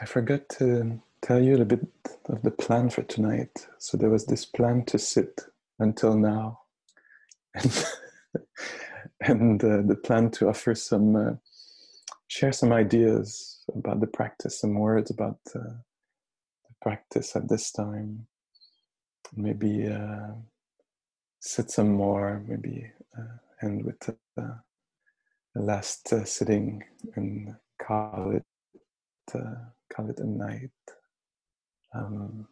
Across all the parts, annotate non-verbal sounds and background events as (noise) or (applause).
I forgot to tell you a little bit of the plan for tonight. So, there was this plan to sit until now, and, (laughs) and uh, the plan to offer some, uh, share some ideas about the practice, some words about uh, the practice at this time. Maybe uh, sit some more, maybe uh, end with the, the last uh, sitting and call it uh, call it a night. Um,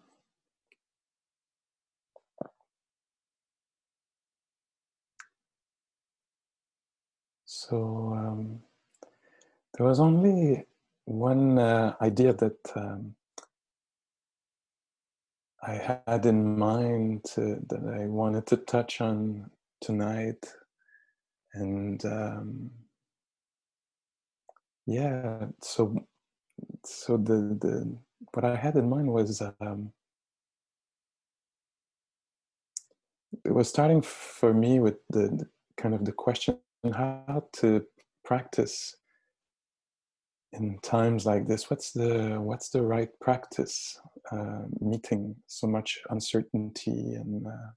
so um, there was only one uh, idea that um, I had in mind that I wanted to touch on tonight, and um, yeah, so so the the what I had in mind was um, it was starting for me with the, the kind of the question how to practice in times like this. What's the what's the right practice? Uh, meeting so much uncertainty and uh,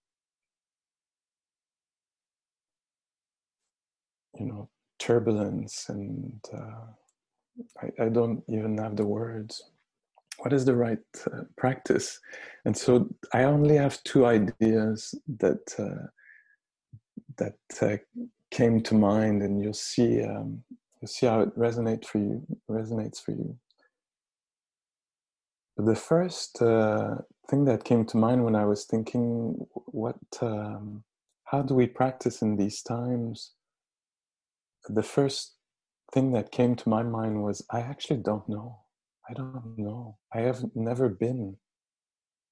you know turbulence and uh, I, I, don't even have the words. What is the right uh, practice? And so i only have two ideas that uh, that uh, came to mind and you'll see um, you'll see how it resonates for you resonates for you. The first uh, thing that came to mind when i was thinking what um, how do we practice in these times? The first thing that came to my mind was i actually don't know. I don't know. I have never been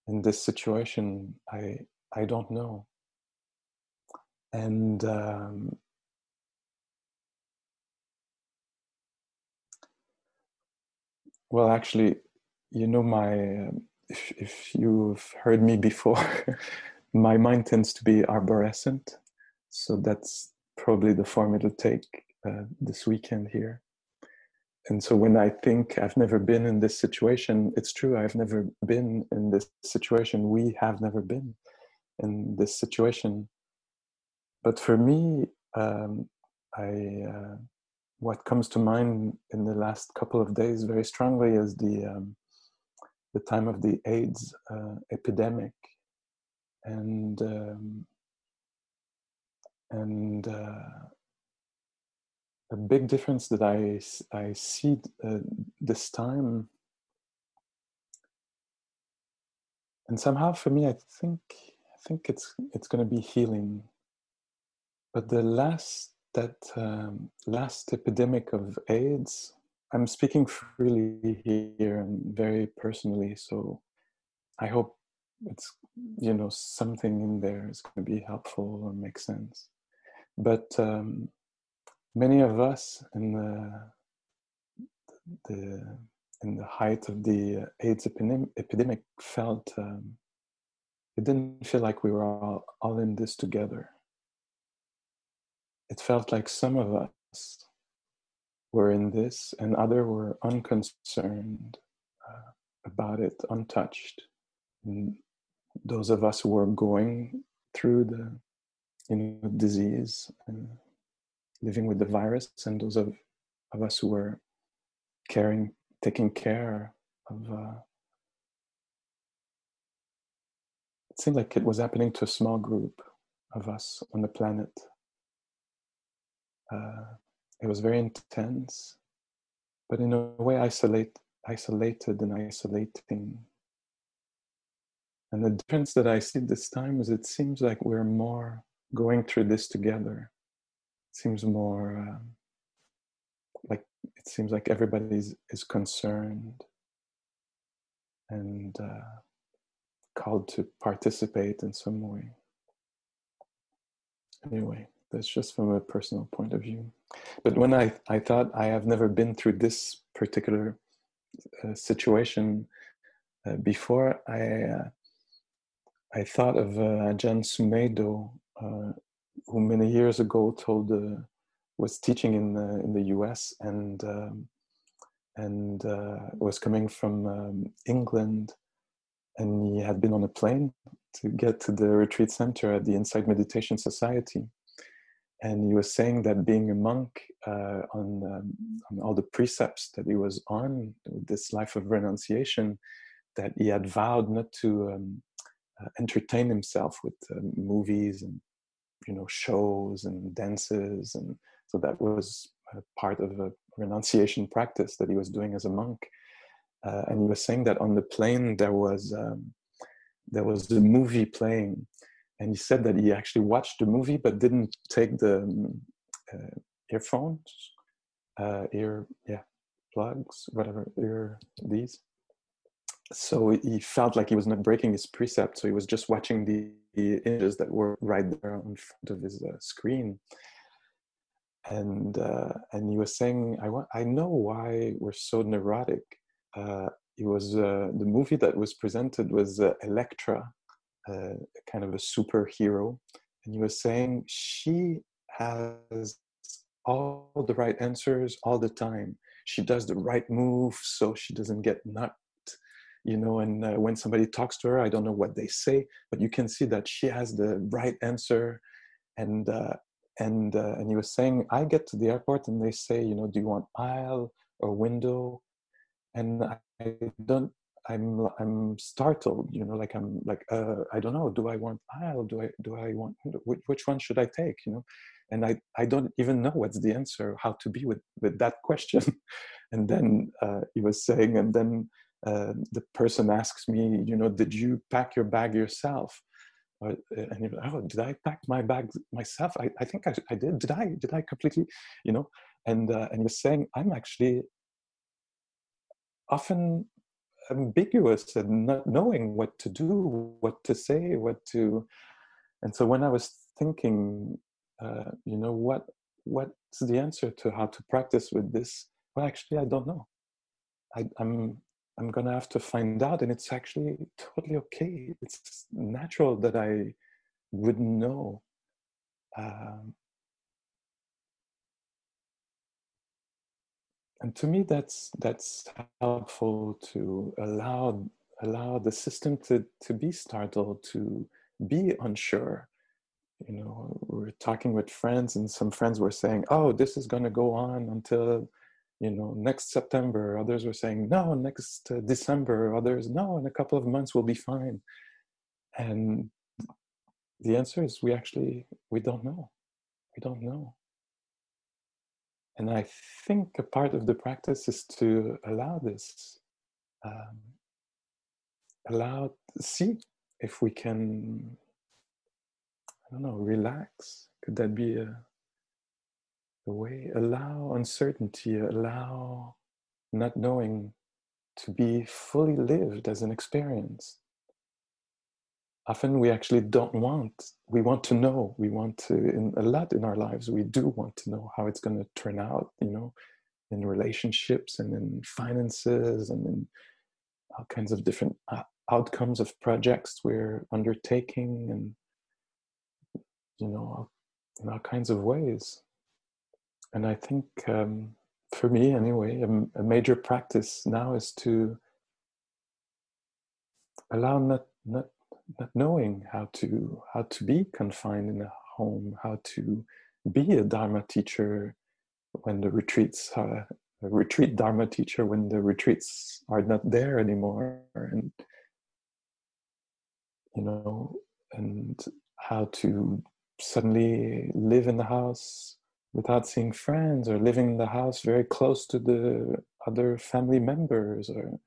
in this situation. I i don't know. And um, well actually you know my um, if, if you've heard me before (laughs) my mind tends to be arborescent. So that's probably the form it'll take uh, this weekend here. And so when i think i've never been in this situation it's true i've never been in this situation. We have never been in this situation. But for me um, i uh, what comes to mind in the last couple of days very strongly is the um, the time of the AIDS uh, epidemic, and um, and uh, a big difference that I I see uh, this time, and somehow for me, I think I think it's it's going to be healing. But the last that um, last epidemic of AIDS, I'm speaking freely here and very personally, so I hope it's you know something in there is going to be helpful or make sense. But um, many of us in the the in the height of the AIDS epidemic, epidemic felt um, it didn't feel like we were all, all in this together. It felt like some of us were in this and other were unconcerned uh, about it untouched. And those of us who were going through the you know disease and living with the virus and those of, of us who were caring taking care of uh, it seemed like it was happening to a small group of us on the planet uh, it was very intense, but in a way isolate, isolated and isolating. And the difference that I see this time is it seems like we're more going through this together. Seems more um, like it seems like everybody is concerned. and uh, called to participate in some way. Anyway, that's just from a personal point of view. But when I, I thought I have never been through this particular uh, situation uh, before, I uh, I thought of uh, Ajahn Sumedho, uh, who many years ago told uh, was teaching in the in the U.S. and um, and uh, was coming from um, England, and he had been on a plane to get to the retreat center at the Insight Meditation Society, and he was saying that being a monk uh, on, um, on all the precepts that he was on this life of renunciation, that he had vowed not to um, uh, entertain himself with uh, movies and you know shows and dances and so that was part of a renunciation practice that he was doing as a monk. Uh, and he was saying that on the plane there was um, there was the movie playing and he said that he actually watched the movie but didn't take the um, uh, earphones uh, ear yeah plugs whatever ear these. So he felt like he was not breaking his precept so he was just watching the, the images that were right there in front of his uh, screen. And uh, and he was saying i want i know why we're so neurotic. Uh, it was uh, the movie that was presented was uh, Elektra uh, kind of a superhero. And he was saying she has all the right answers all the time. She does the right move so she doesn't get knocked you know and uh, when somebody talks to her i don't know what they say but you can see that she has the right answer. And uh, and uh, and he was saying i get to the airport and they say you know do you want aisle or window? And i don't i'm i'm startled you know like i'm like uh, i don't know. Do i want aisle? Do i do i want which, which one should i take? You know? And i i don't even know what's the answer how to be with with that question. (laughs) And then uh, he was saying and then uh, the person asks me, you know, did you pack your bag yourself? Uh, and you know, oh, did I pack my bag myself? I, I think I, I did. Did I? Did I completely? You know, and uh, and you're saying I'm actually often ambiguous and not knowing what to do, what to say, what to. And so when I was thinking, uh, you know, what what's the answer to how to practice with this? Well, actually, I don't know. I, I'm I'm gonna have to find out, and it's actually totally okay. It's natural that I wouldn't know. Um, and to me, that's that's helpful to allow allow the system to to be startled, to be unsure. You know, we're talking with friends, and some friends were saying, "Oh, this is to go on until." You know next september others were saying no next uh, december others no in a couple of months we'll be fine. And the answer is we actually we don't know. We don't know. And i think a part of the practice is to allow this um, allow see if we can i don't know relax. Could that be a the way. Allow uncertainty allow not knowing to be fully lived as an experience. Often we actually don't want we want to know we want to in a lot in our lives we do want to know how it's going to turn out you know in relationships and in finances and in all kinds of different uh, outcomes of projects we're undertaking and you know in all kinds of ways and I think um, for me, anyway, a, a, major practice now is to allow not not not knowing how to how to be confined in a home, how to be a Dharma teacher when the retreats are a retreat Dharma teacher when the retreats are not there anymore, and you know, and how to suddenly live in the house without seeing friends or living in the house very close to the other family members or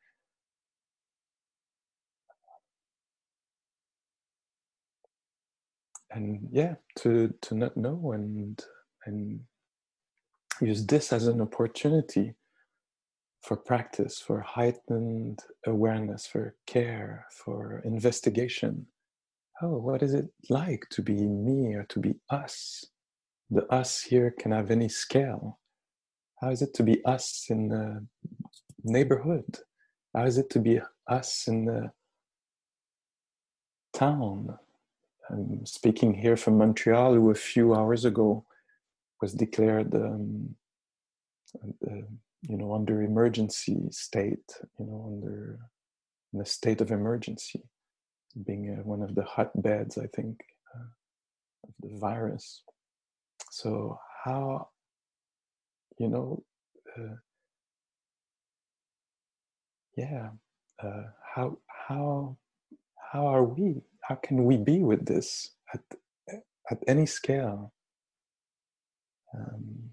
and yeah to to not know and and use this as an opportunity for practice, for heightened awareness, for care, for investigation. Oh, what is it like to be me or to be us? The us here can have any scale. How is it to be us in the neighborhood? How is it to be us in the town? I'm speaking here from Montreal, who a few hours ago was declared um, uh, you know under emergency state you know under in a state of emergency being uh, one of the hotbeds i think uh, of the virus so how you know uh, yeah uh, how how how are we? How can we be with this at at any scale? Um,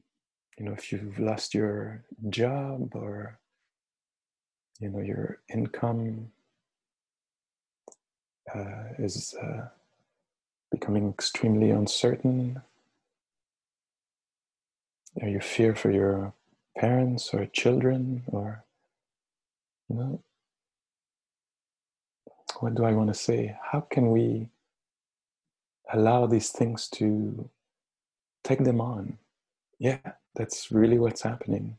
you know if you've lost your job or you know your income uh, is uh, becoming extremely uncertain or you fear for your parents or children or you know? What do i want to say? How can we allow these things to take them on? Yeah that's really what's happening.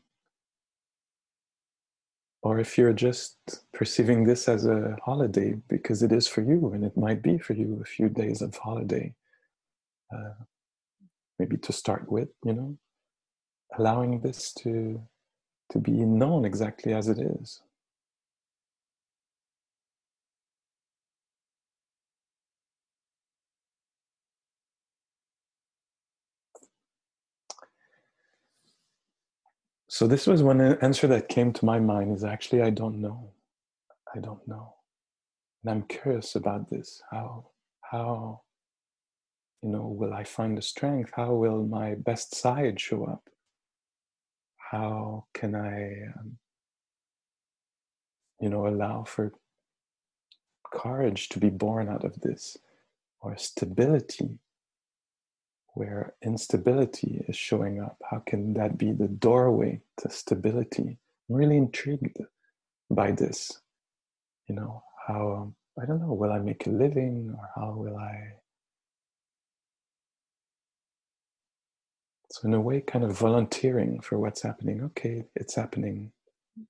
Or if you're just perceiving this as a holiday because it is for you, and it might be for you a few days of holiday, uh, maybe to start with, you know, allowing this to to be known exactly as it is. So this was one answer that came to my mind is actually I don't know. I don't know. And I'm curious about this. How how you know will I find the strength? How will my best side show up? How can I um, you know allow for courage to be born out of this or stability where instability is showing up. How can that be the doorway to stability? I'm really intrigued by this. You know, how, I don't know, will I make a living or how will I? So, in a way, kind of volunteering for what's happening. Okay, it's happening.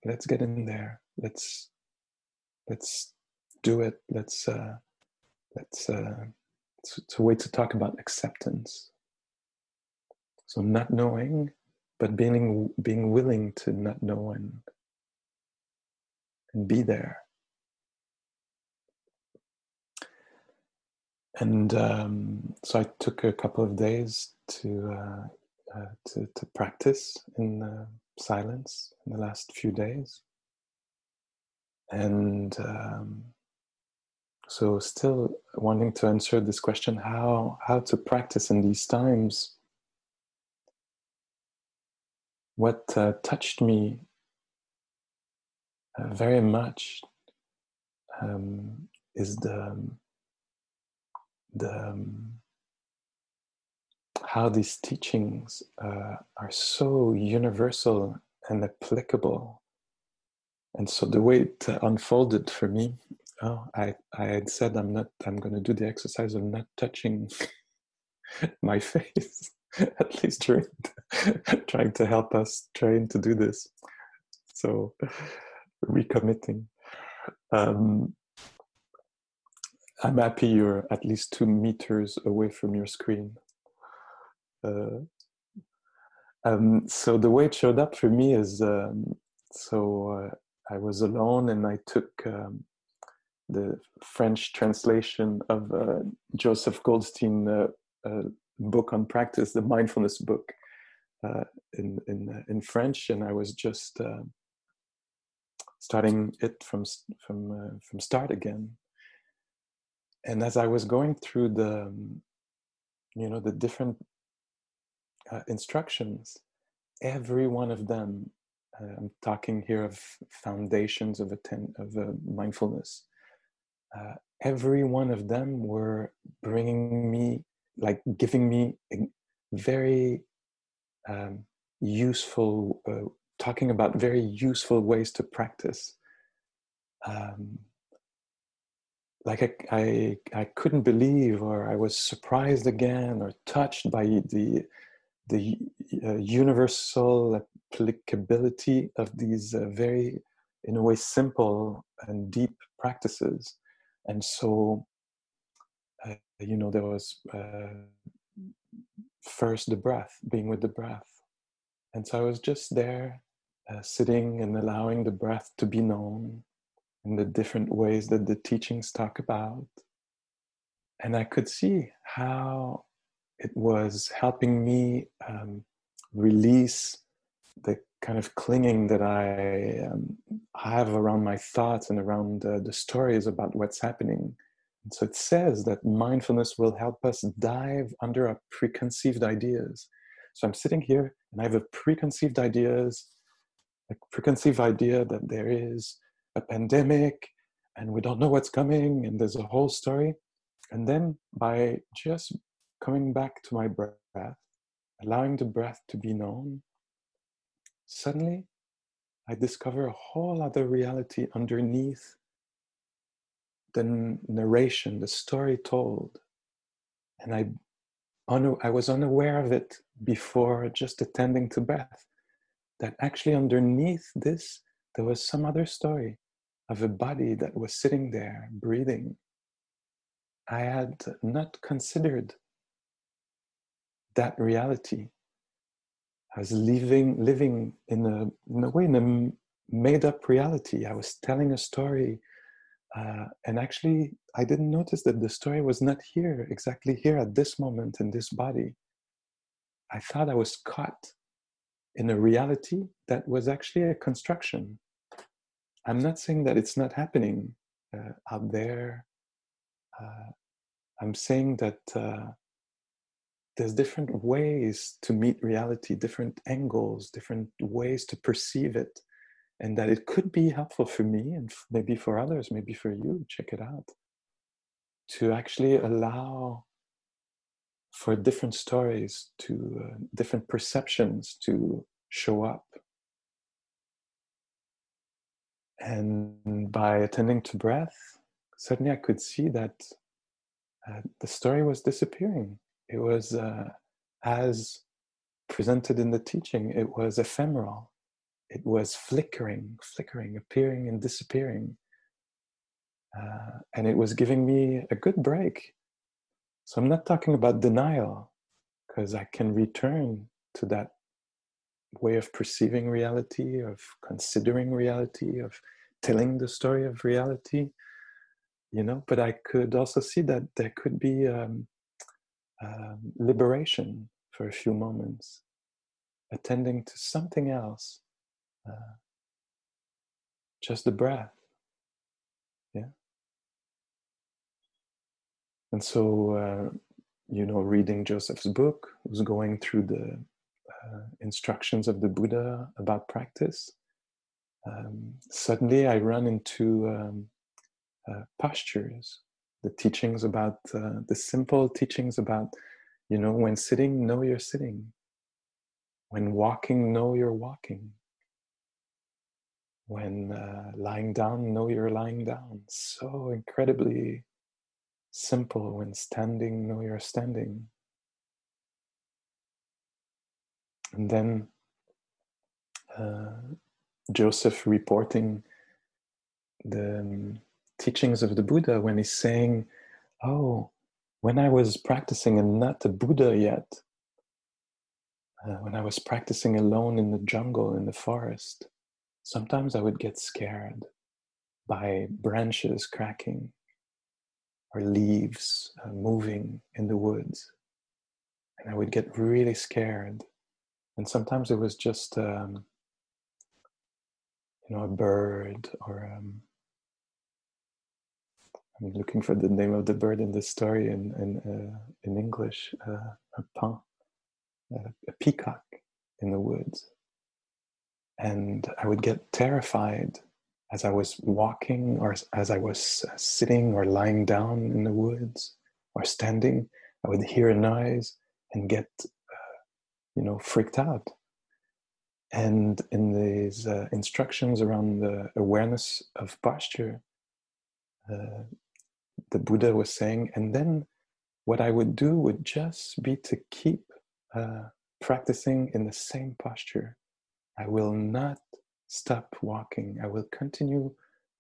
Let's get in there. Let's let's do it. Let's uh, let's uh, it's, it's a way to talk about acceptance so not knowing, but being being willing to not know and and be there. And um, so I took a couple of days to uh, uh, to, to practice in silence in the last few days, and um, so still wanting to answer this question: how how to practice in these times what uh, touched me uh, very much um, is the um, the um, how these teachings uh, are so universal and applicable. And so the way it unfolded for me, oh, I, I had said I'm not I'm going to do the exercise of not touching (laughs) my face. (laughs) at least trying to, (laughs) trying to help us train to do this. So recommitting. Um, I'm happy you're at least two meters away from your screen. Uh, um, so the way it showed up for me is um, so uh, I was alone and I took um, the French translation of uh, Joseph Goldstein uh, uh, book on practice, the mindfulness book uh, in in in French, and I was just starting it from from from start again. And as I was going through the um, you know the different uh, instructions, every one of them. Uh, I'm talking here of foundations of atten- of mindfulness. every one of them were bringing me like giving me very um, useful uh, talking about very useful ways to practice. Um, like I, I, I couldn't believe, or I was surprised again, or touched by the the uh, universal applicability of these uh, very, in a way, simple and deep practices. And so, uh, you know, there was uh, first the breath, being with the breath. And so I was just there, uh, sitting and allowing the breath to be known in the different ways that the teachings talk about. And I could see how it was helping me um, release the kind of clinging that I um, have around my thoughts and around uh, the stories about what's happening. And so it says that mindfulness will help us dive under our preconceived ideas. So I'm sitting here and I have a preconceived ideas, a preconceived idea that there is a pandemic and we don't know what's coming and there's a whole story. And then by just coming back to my breath, allowing the breath to be known, suddenly I discover a whole other reality underneath the narration, the story told. And I, I was unaware of it before just attending to breath. That actually underneath this, there was some other story of a body that was sitting there breathing. I had not considered that reality. I was living, living in a, in a way, in a made up reality. I was telling a story. Uh, and actually, I didn't notice that the story was not here, exactly here at this moment in this body. I thought I was caught in a reality that was actually a construction. I'm not saying that it's not happening uh, out there. Uh, I'm saying that uh, there's different ways to meet reality, different angles, different ways to perceive it, and that it could be helpful for me and maybe for others, maybe for you. Check it out. To actually allow for different stories, to uh, different perceptions to show up. And by attending to breath, suddenly I could see that uh, the story was disappearing it was uh, as presented in the teaching it was ephemeral. It was flickering flickering appearing and disappearing. Uh, and it was giving me a good break. So i'm not talking about denial because i can return to that way of perceiving reality of considering reality of telling the story of reality you know but i could also see that there could be um, um, liberation for a few moments, attending to something else, uh, just the breath. Yeah. And so, uh, you know, reading Joseph's book, was going through the uh, instructions of the Buddha about practice. Um, suddenly, I run into um, uh, postures the teachings about uh, the simple teachings about you know when sitting know you're sitting. When walking know you're walking. When uh, lying down know you're lying down. So incredibly simple when standing know you're standing. And then uh, joseph reporting the um, teachings of the Buddha when he's saying, Oh, when I was practicing and not a Buddha yet, uh, when I was practicing alone in the jungle, in the forest, sometimes I would get scared by branches cracking or leaves uh, moving in the woods. And I would get really scared. And sometimes it was just, um, you know, a bird or um, I'm looking for the name of the bird in the story in in, uh, in English. Uh, a uh, a peacock in the woods, and I would get terrified as I was walking, or as I was uh, sitting or lying down in the woods, or standing. I would hear a noise and get, uh, you know, freaked out. And in these uh, instructions around the awareness of posture, uh, the Buddha was saying, and then what I would do would just be to keep uh, practicing in the same posture. I will not stop walking. I will continue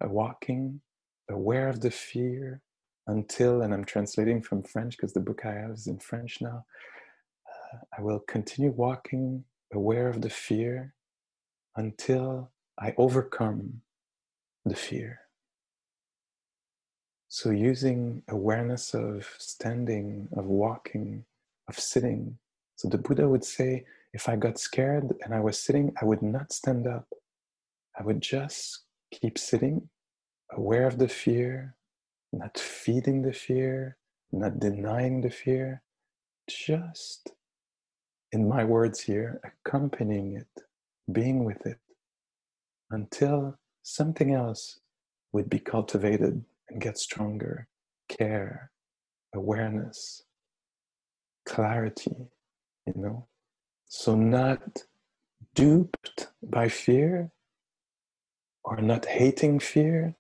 uh, walking, aware of the fear until, and I'm translating from French because the book I have is in French now. Uh, I will continue walking, aware of the fear until I overcome the fear. So, using awareness of standing, of walking, of sitting. So, the Buddha would say, if I got scared and I was sitting, I would not stand up. I would just keep sitting, aware of the fear, not feeding the fear, not denying the fear, just, in my words here, accompanying it, being with it, until something else would be cultivated and get stronger care, awareness, clarity, you know. So, not duped by fear or not hating fear,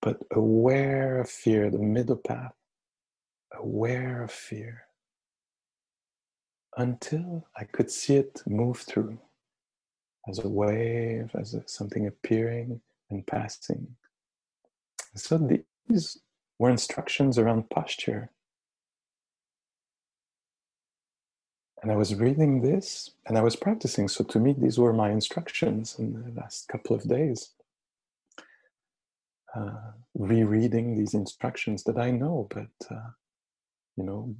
but aware of fear, the middle path, aware of fear until I could see it move through as a wave, as a, something appearing and passing. So these were instructions around posture. And I was reading this and I was practicing. So to me, these were my instructions in the last couple of days. Uh, rereading these instructions that I know, but uh, you know,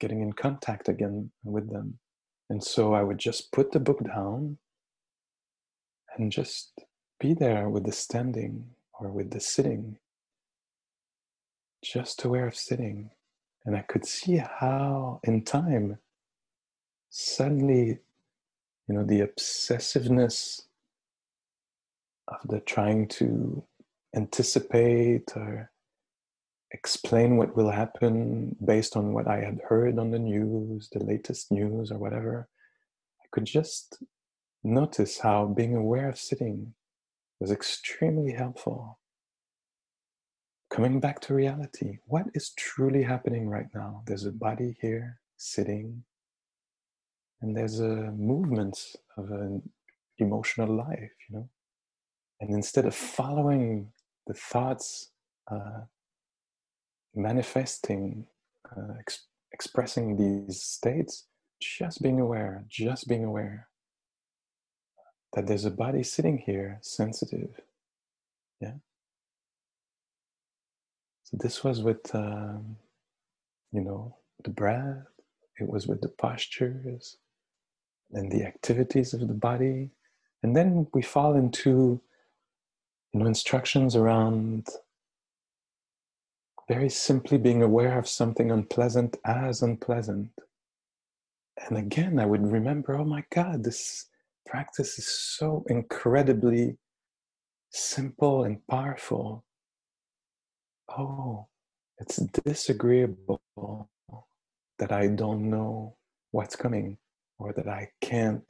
getting in contact again with them. And so I would just put the book down and just be there with the standing or with the sitting, just aware of sitting. And I could see how, in time, suddenly, you know, the obsessiveness of the trying to anticipate or explain what will happen based on what I had heard on the news, the latest news, or whatever. I could just notice how being aware of sitting was extremely helpful. Coming back to reality, what is truly happening right now? There's a body here sitting, and there's a movement of an emotional life, you know. And instead of following the thoughts uh, manifesting, uh, ex- expressing these states, just being aware, just being aware that there's a body sitting here, sensitive. Yeah. So this was with, um, you know, the breath. It was with the postures and the activities of the body, and then we fall into, you know, instructions around very simply being aware of something unpleasant as unpleasant. And again, I would remember, oh my God, this practice is so incredibly simple and powerful. Oh, it's disagreeable that I don't know what's coming, or that I can't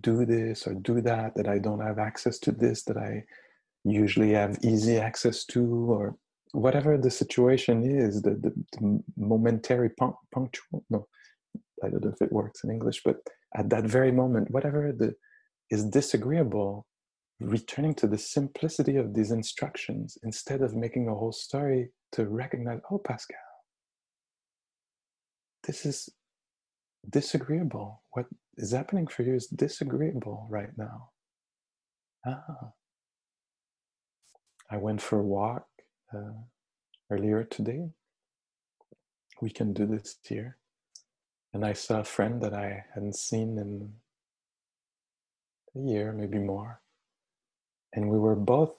do this or do that, that I don't have access to this, that I usually have easy access to, or whatever the situation is, the, the, the momentary punct- punctual, no, I don't know if it works in English, but at that very moment, whatever the is disagreeable, returning to the simplicity of these instructions instead of making a whole story to recognize, oh, Pascal, this is disagreeable. What is happening for you is disagreeable right now. Ah. I went for a walk uh, earlier today. We can do this here. And I saw a friend that I hadn't seen in a year, maybe more. And we were both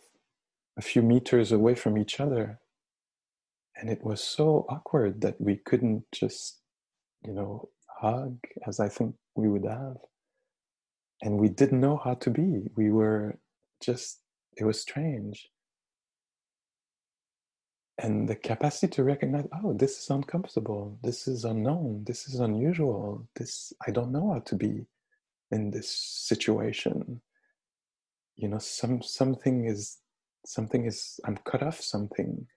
a few meters away from each other. And it was so awkward that we couldn't just, you know, hug as I think we would have. And we didn't know how to be. We were just, it was strange and the capacity to recognize oh this is uncomfortable this is unknown this is unusual this i don't know how to be in this situation you know some something is something is i'm cut off something.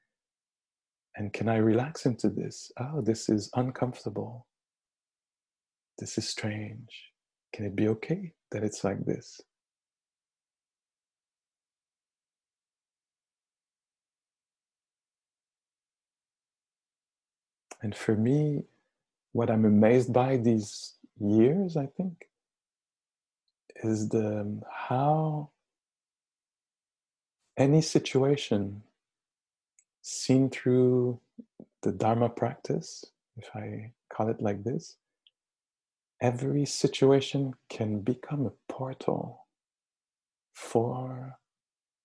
And can i relax into this? Oh this is uncomfortable. This is strange. Can it be okay that it's like this? And for me what i'm amazed by these years i think is the um, how any situation seen through the Dharma practice, if I call it like this, every situation can become a portal for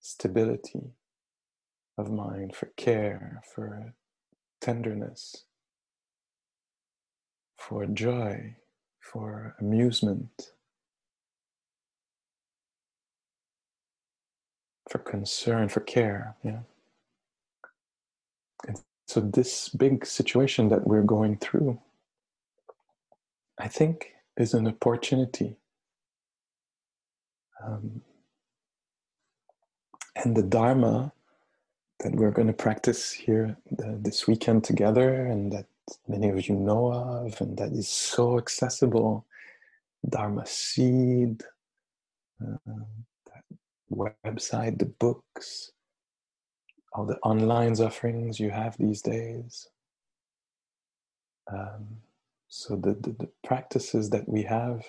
stability of mind, for care, for tenderness, for joy, for amusement, for concern, for care. Yeah. And so this big situation that we're going through, I think, is an opportunity. Um, and the Dharma that we're going to practice here the, this weekend together, and that many of you know of, and that is so accessible Dharma Seed, uh, website, the books, all the online offerings you have these days. Um, so the, the, the, practices that we have,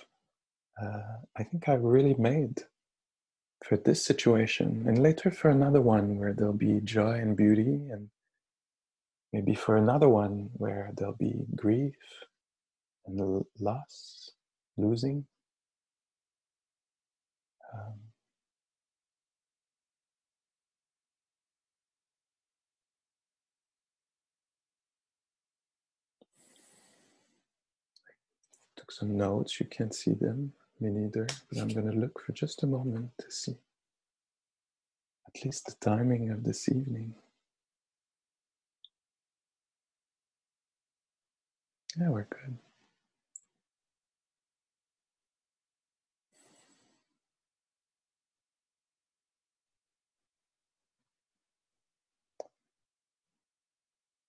uh, I think are really made for this situation and later for another one where there'll be joy and beauty and maybe for another one where there'll be grief and loss, losing. Um, took some notes. You can't see them, me neither, but I'm going to look for just a moment to see at least the timing of this evening. Yeah, we're good.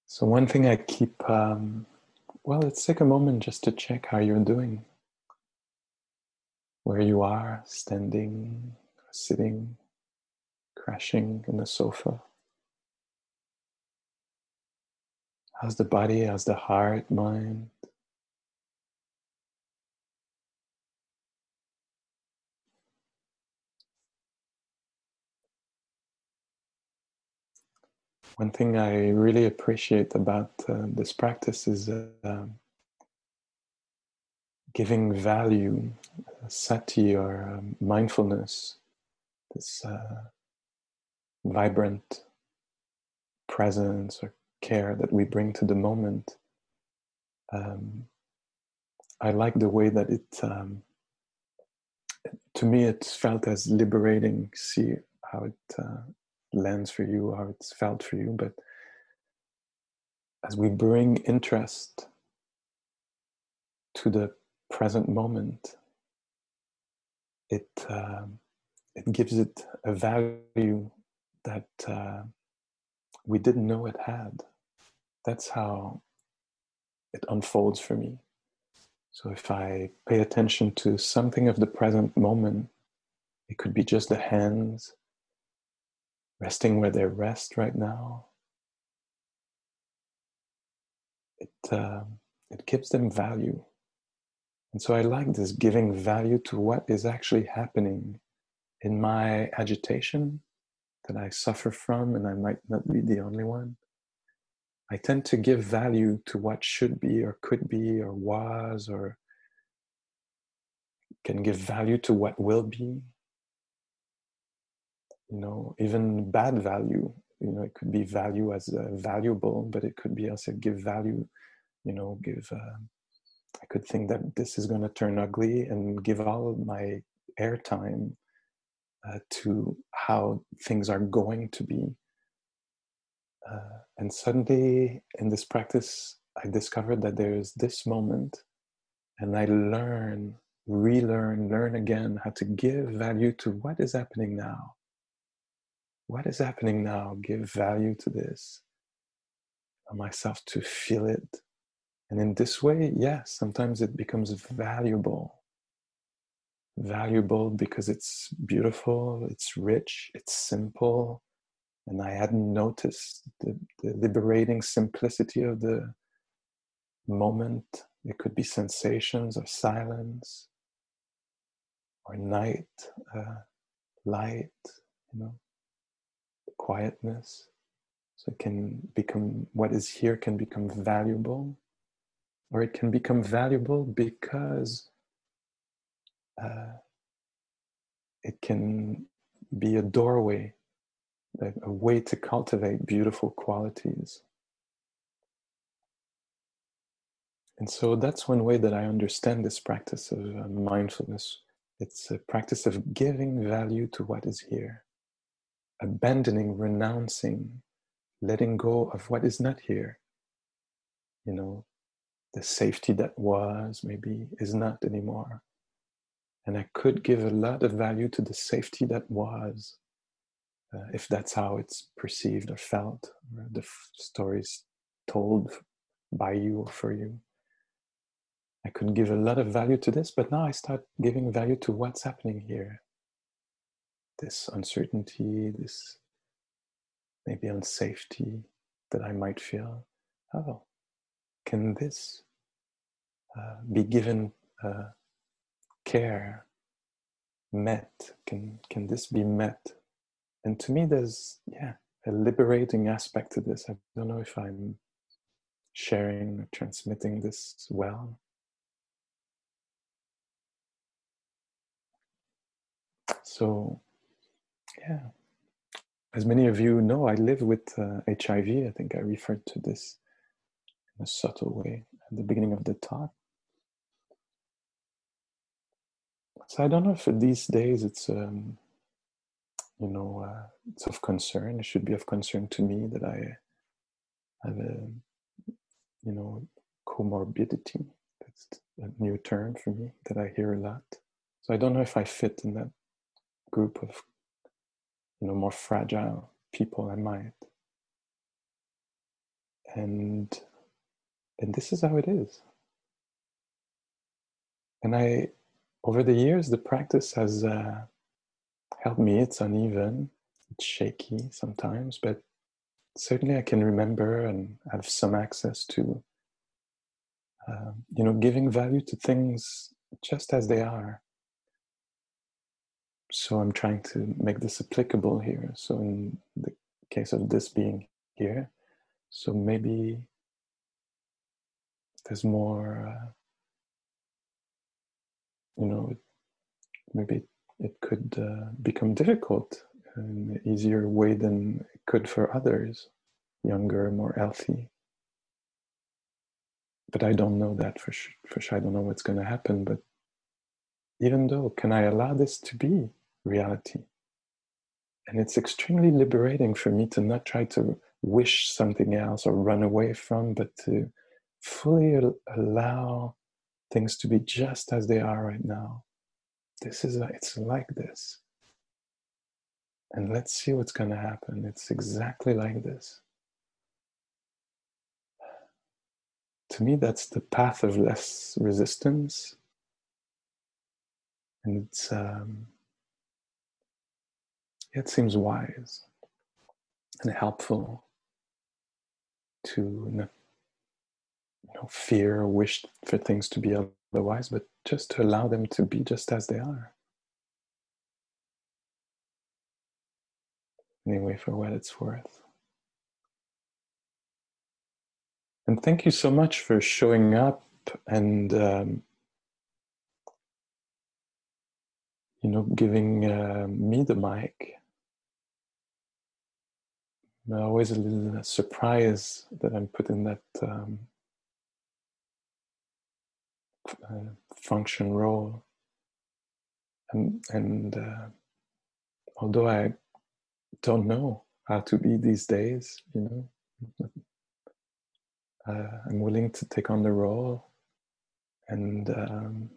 So, one thing I keep um, well, let's take a moment just to check how you're doing. Where you are, standing, sitting, crashing in the sofa. How's the body? How's the heart, mind? One thing I really appreciate about uh, this practice is uh, um, giving value, uh, sati or um, mindfulness, this uh, vibrant presence or care that we bring to the moment. Um, I like the way that it, um, to me, it felt as liberating. See how it uh, lands for you, how it's felt for you. But as we bring interest to the present moment, it uh, it gives it a value that uh, we didn't know it had. That's how it unfolds for me. So if I pay attention to something of the present moment, it could be just the hands, resting where they rest right now. It, uh, it gives them value. And so I like this giving value to what is actually happening in my agitation that I suffer from, and I might not be the only one. I tend to give value to what should be, or could be, or was, or can give value to what will be you know even bad value you know it could be value as uh, valuable but it could be also give value you know give uh, i could think that this is going to turn ugly and give all my airtime uh, to how things are going to be uh, and suddenly in this practice i discovered that there's this moment and i learn relearn, learn again how to give value to what is happening now. What is happening now? Give value to this. Allow myself to feel it. And in this way, yes, sometimes it becomes valuable. Valuable because it's beautiful, it's rich, it's simple, and I hadn't noticed the, the liberating simplicity of the moment. It could be sensations or silence or night, uh, light, you know, quietness. So it can become, what is here can become valuable, or it can become valuable because uh, it can be a doorway a way to cultivate beautiful qualities. And so that's one way that I understand this practice of uh, mindfulness. It's a practice of giving value to what is here, abandoning, renouncing, letting go of what is not here. You know, the safety that was maybe is not anymore. And I could give a lot of value to the safety that was uh, if that's how it's perceived or felt, or the f- stories told by you or for you. I could give a lot of value to this, but now I start giving value to what's happening here. This uncertainty, this maybe unsafety that I might feel. Oh, can this uh, be given uh, care, met? Can, can this be met and to me there's yeah a liberating aspect to this i don't know if i'm sharing or transmitting this well so yeah as many of you know i live with uh, hiv i think i referred to this in a subtle way at the beginning of the talk so i don't know if these days it's um, you know, uh, it's of concern. It should be of concern to me that I have a, you know, comorbidity. That's a new term for me that I hear a lot. So I don't know if I fit in that group of, you know, more fragile people. I might. And and this is how it is. And I, over the years, the practice has. Uh, help me. It's uneven, it's shaky sometimes, but certainly I can remember and have some access to, uh, you know, giving value to things just as they are. So I'm trying to make this applicable here. So in the case of this being here, so maybe there's more, uh, you know, maybe it could uh, become difficult in an easier way than it could for others, younger, more healthy. But I don't know that for, sh- for sure. I don't know what's going to happen. But even though, can I allow this to be reality? And it's extremely liberating for me to not try to wish something else or run away from, but to fully allow things to be just as they are right now. This is it's like this. And let's see what's going to happen. It's exactly like this. To me that's the path of less resistance. And it's um, it seems wise and helpful to you know, fear or wish for things to be otherwise, but just to allow them to be just as they are. Anyway, for what it's worth. And thank you so much for showing up and, um, you know, giving uh, me the mic. I'm always a little surprised that I'm put in that um, uh, function role. And, and uh, although I don't know how to be these days, you know, (laughs) uh, I'm willing to take on the role and um,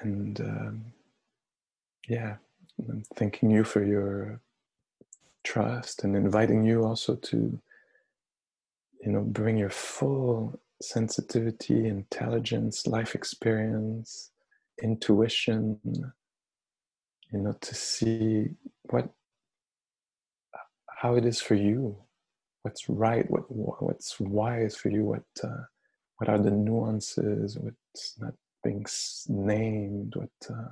and um, yeah I'm thanking you for your trust and inviting you also to, you know, bring your full sensitivity, intelligence, life experience, intuition, you know, to see what, how it is for you, what's right, what what's wise for you, what uh, what are the nuances, what's not being named, what uh,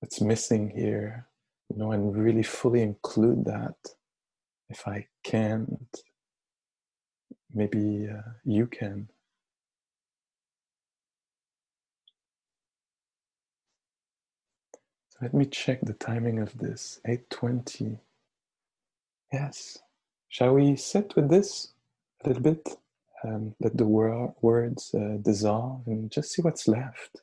what's missing here, you know, and really fully include that. If I can't, maybe uh, you can. So let me check the timing of this. 8:20. Yes. Shall we sit with this a little bit? Um, let the wor- words uh, dissolve and just see what's left.